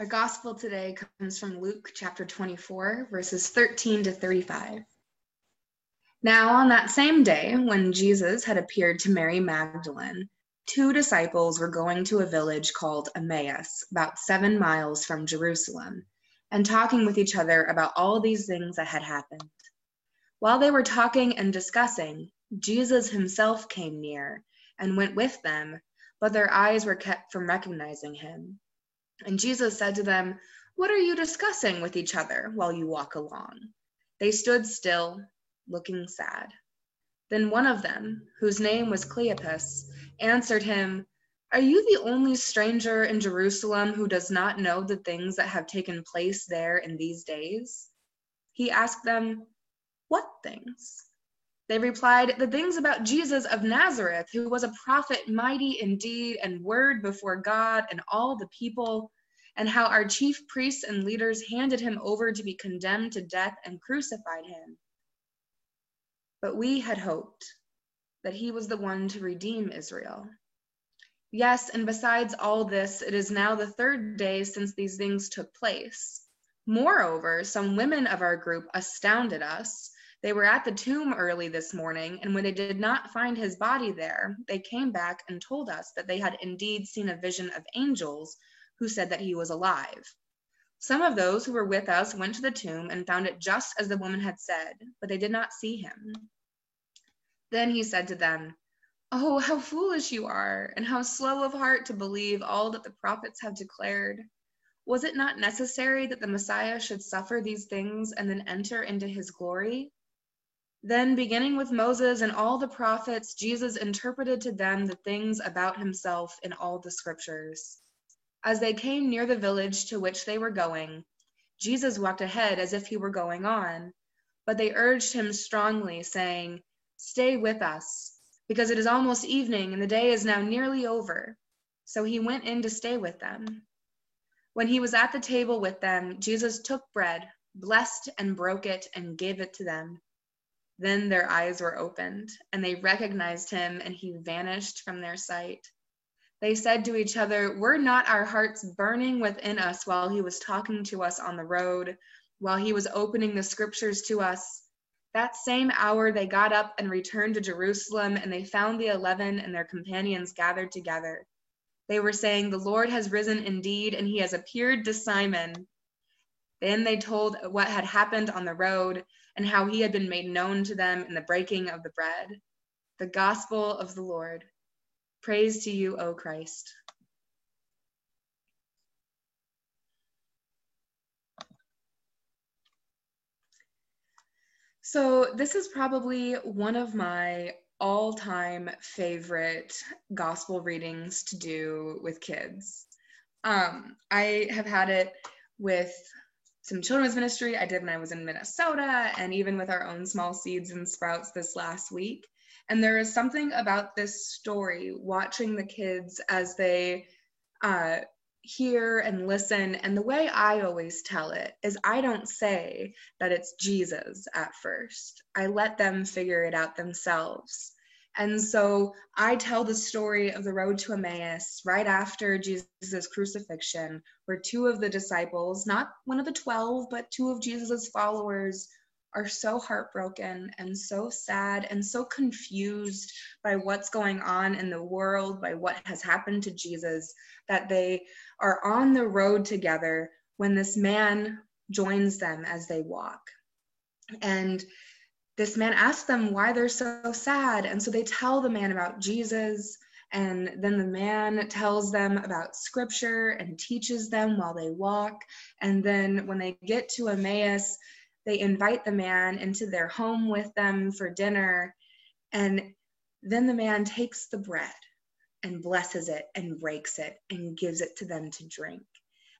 Our gospel today comes from Luke chapter 24, verses 13 to 35. Now, on that same day, when Jesus had appeared to Mary Magdalene, two disciples were going to a village called Emmaus, about seven miles from Jerusalem, and talking with each other about all these things that had happened. While they were talking and discussing, Jesus himself came near and went with them, but their eyes were kept from recognizing him. And Jesus said to them, What are you discussing with each other while you walk along? They stood still, looking sad. Then one of them, whose name was Cleopas, answered him, Are you the only stranger in Jerusalem who does not know the things that have taken place there in these days? He asked them, What things? They replied, The things about Jesus of Nazareth, who was a prophet mighty in deed and word before God and all the people, and how our chief priests and leaders handed him over to be condemned to death and crucified him. But we had hoped that he was the one to redeem Israel. Yes, and besides all this, it is now the third day since these things took place. Moreover, some women of our group astounded us they were at the tomb early this morning, and when they did not find his body there, they came back and told us that they had indeed seen a vision of angels who said that he was alive. Some of those who were with us went to the tomb and found it just as the woman had said, but they did not see him. Then he said to them, Oh, how foolish you are, and how slow of heart to believe all that the prophets have declared. Was it not necessary that the Messiah should suffer these things and then enter into his glory? Then, beginning with Moses and all the prophets, Jesus interpreted to them the things about himself in all the scriptures. As they came near the village to which they were going, Jesus walked ahead as if he were going on, but they urged him strongly, saying, Stay with us, because it is almost evening and the day is now nearly over. So he went in to stay with them. When he was at the table with them, Jesus took bread, blessed and broke it, and gave it to them then their eyes were opened, and they recognized him, and he vanished from their sight. They said to each other, Were not our hearts burning within us while he was talking to us on the road, while he was opening the scriptures to us? That same hour they got up and returned to Jerusalem, and they found the eleven and their companions gathered together. They were saying, The Lord has risen indeed, and he has appeared to Simon. Then they told what had happened on the road and how he had been made known to them in the breaking of the bread. The gospel of the Lord. Praise to you, O Christ. So, this is probably one of my all time favorite gospel readings to do with kids. Um, I have had it with some children's ministry I did when I was in Minnesota and even with our own small seeds and sprouts this last week. And there is something about this story, watching the kids as they uh, hear and listen. And the way I always tell it is I don't say that it's Jesus at first, I let them figure it out themselves. And so I tell the story of the road to Emmaus right after Jesus' crucifixion, where two of the disciples, not one of the 12, but two of Jesus' followers, are so heartbroken and so sad and so confused by what's going on in the world, by what has happened to Jesus, that they are on the road together when this man joins them as they walk. And this man asks them why they're so sad. And so they tell the man about Jesus. And then the man tells them about scripture and teaches them while they walk. And then when they get to Emmaus, they invite the man into their home with them for dinner. And then the man takes the bread and blesses it and breaks it and gives it to them to drink.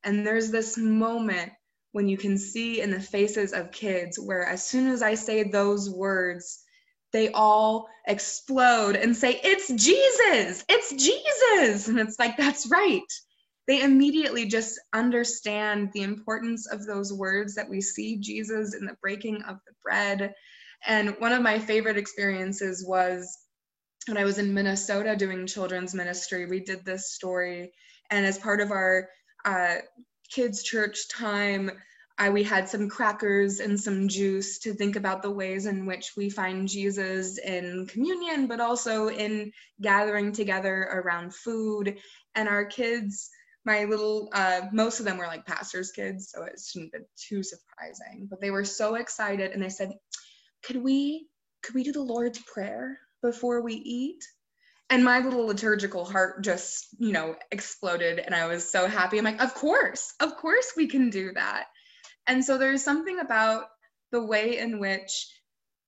And there's this moment when you can see in the faces of kids where as soon as I say those words, they all explode and say, It's Jesus! It's Jesus! And it's like, That's right. They immediately just understand the importance of those words that we see Jesus in the breaking of the bread. And one of my favorite experiences was when I was in Minnesota doing children's ministry. We did this story, and as part of our uh, kids' church time, I, we had some crackers and some juice to think about the ways in which we find Jesus in communion, but also in gathering together around food. And our kids, my little, uh, most of them were like pastors' kids, so it shouldn't be too surprising. But they were so excited, and they said, "Could we, could we do the Lord's Prayer before we eat?" and my little liturgical heart just you know exploded and i was so happy i'm like of course of course we can do that and so there's something about the way in which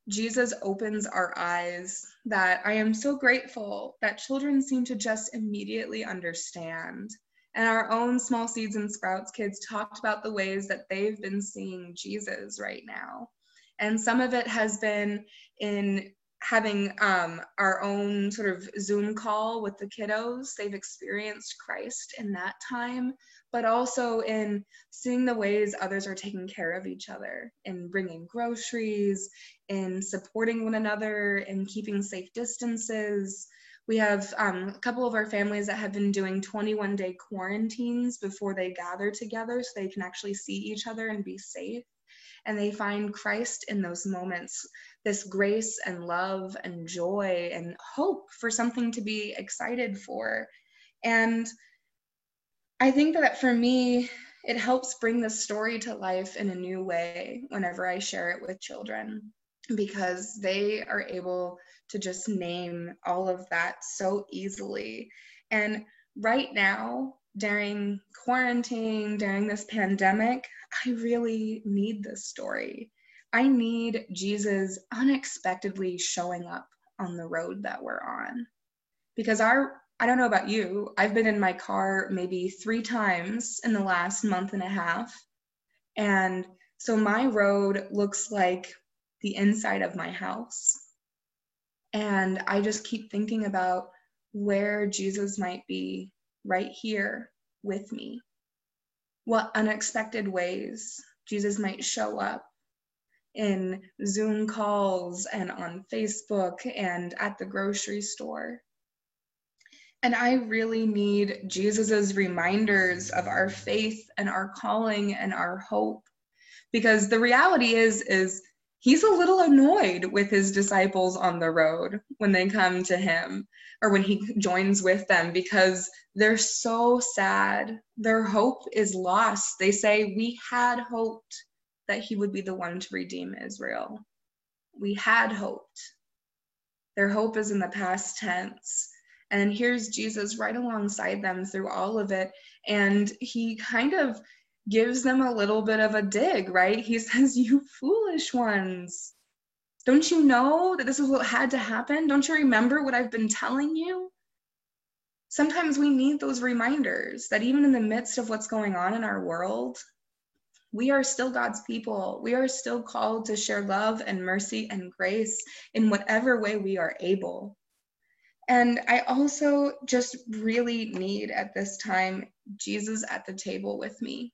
jesus opens our eyes that i am so grateful that children seem to just immediately understand and our own small seeds and sprouts kids talked about the ways that they've been seeing jesus right now and some of it has been in having um, our own sort of Zoom call with the kiddos. They've experienced Christ in that time, but also in seeing the ways others are taking care of each other, in bringing groceries, in supporting one another, in keeping safe distances. We have um, a couple of our families that have been doing 21 day quarantines before they gather together so they can actually see each other and be safe and they find Christ in those moments this grace and love and joy and hope for something to be excited for. And I think that for me, it helps bring the story to life in a new way whenever I share it with children because they are able to just name all of that so easily. And right now, during quarantine, during this pandemic, I really need this story. I need Jesus unexpectedly showing up on the road that we're on. Because our, I don't know about you, I've been in my car maybe three times in the last month and a half. And so my road looks like the inside of my house. And I just keep thinking about where Jesus might be right here with me. What unexpected ways Jesus might show up in Zoom calls and on Facebook and at the grocery store. And I really need Jesus's reminders of our faith and our calling and our hope because the reality is is he's a little annoyed with his disciples on the road when they come to him or when he joins with them because they're so sad. Their hope is lost. They say, We had hoped that he would be the one to redeem Israel. We had hoped. Their hope is in the past tense. And here's Jesus right alongside them through all of it. And he kind of gives them a little bit of a dig, right? He says, You foolish ones. Don't you know that this is what had to happen? Don't you remember what I've been telling you? Sometimes we need those reminders that even in the midst of what's going on in our world, we are still God's people. We are still called to share love and mercy and grace in whatever way we are able. And I also just really need at this time Jesus at the table with me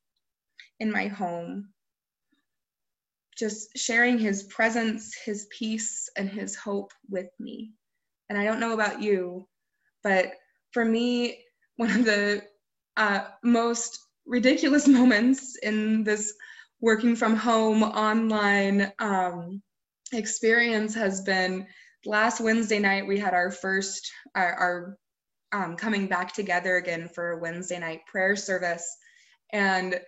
in my home, just sharing his presence, his peace, and his hope with me. And I don't know about you, but for me, one of the uh, most ridiculous moments in this working from home online um, experience has been last Wednesday night. We had our first our, our um, coming back together again for a Wednesday night prayer service, and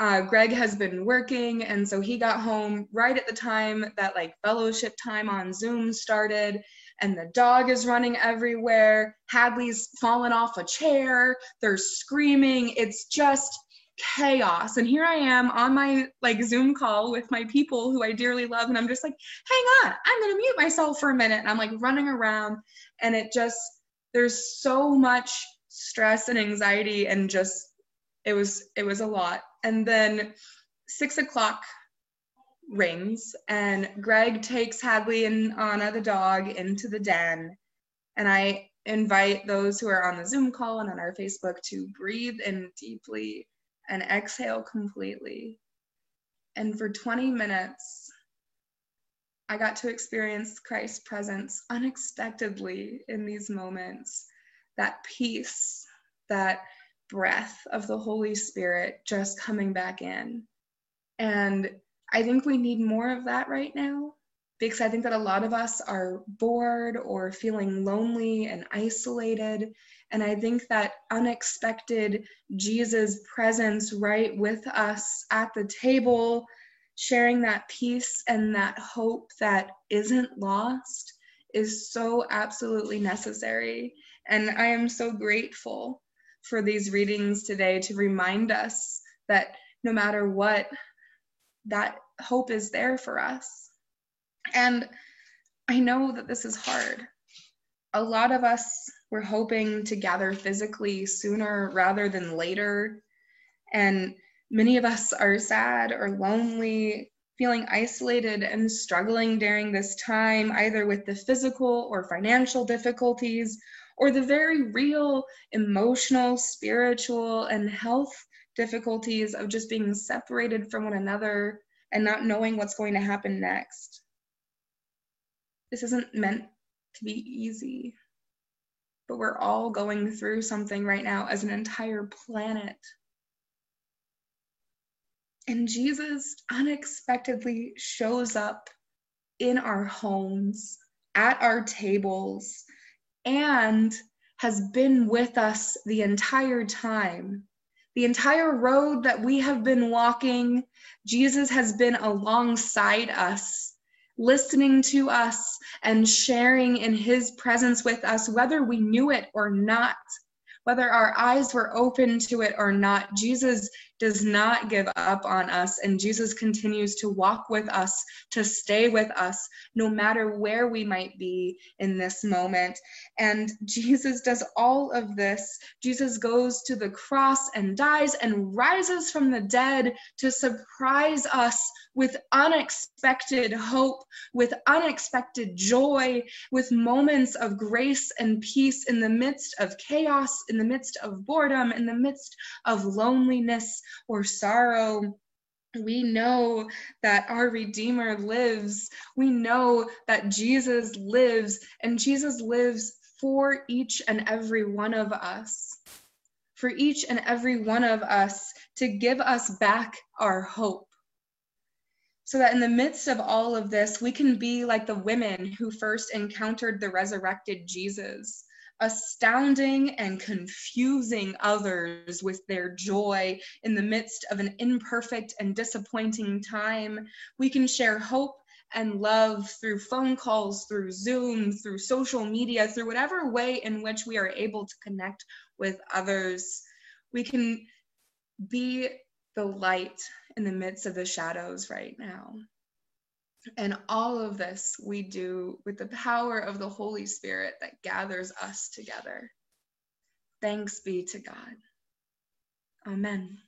uh, Greg has been working, and so he got home right at the time that like fellowship time on Zoom started and the dog is running everywhere. Hadley's fallen off a chair. They're screaming. It's just chaos. And here I am on my like Zoom call with my people who I dearly love. And I'm just like, hang on, I'm to mute myself for a minute. And I'm like running around. And it just, there's so much stress and anxiety and just, it was, it was a lot. And then six o'clock rings and Greg takes Hadley and Anna, the dog, into the den. And I invite those who are on the Zoom call and on our Facebook to breathe in deeply and exhale completely. And for 20 minutes, I got to experience Christ's presence unexpectedly in these moments. That peace, that breath of the Holy Spirit just coming back in. And I think we need more of that right now because I think that a lot of us are bored or feeling lonely and isolated. And I think that unexpected Jesus presence right with us at the table, sharing that peace and that hope that isn't lost, is so absolutely necessary. And I am so grateful for these readings today to remind us that no matter what, that hope is there for us. And I know that this is hard. A lot of us were hoping to gather physically sooner rather than later. And many of us are sad or lonely, feeling isolated and struggling during this time, either with the physical or financial difficulties, or the very real emotional, spiritual, and health difficulties of just being separated from one another and not knowing what's going to happen next. This isn't meant to be easy, but we're all going through something right now as an entire planet. And Jesus unexpectedly shows up in our homes, at our tables, and has been with us the entire time. The entire road that we have been walking, Jesus has been alongside us, listening to us and sharing in his presence with us, whether we knew it or not whether our eyes were open to it or not, Jesus does not give up on us, and Jesus continues to walk with us, to stay with us, no matter where we might be in this moment. And Jesus does all of this. Jesus goes to the cross and dies and rises from the dead to surprise us with unexpected hope, with unexpected joy, with moments of grace and peace in the midst of chaos, in the midst of boredom, in the midst of loneliness or sorrow. We know that our Redeemer lives. We know that Jesus lives, and Jesus lives for each and every one of us. For each and every one of us to give us back our hope so that in the midst of all of this, we can be like the women who first encountered the resurrected Jesus, astounding and confusing others with their joy in the midst of an imperfect and disappointing time. We can share hope and love through phone calls, through Zoom, through social media, through whatever way in which we are able to connect with others. We can be the light in the midst of the shadows right now. And all of this we do with the power of the Holy Spirit that gathers us together. Thanks be to God. Amen.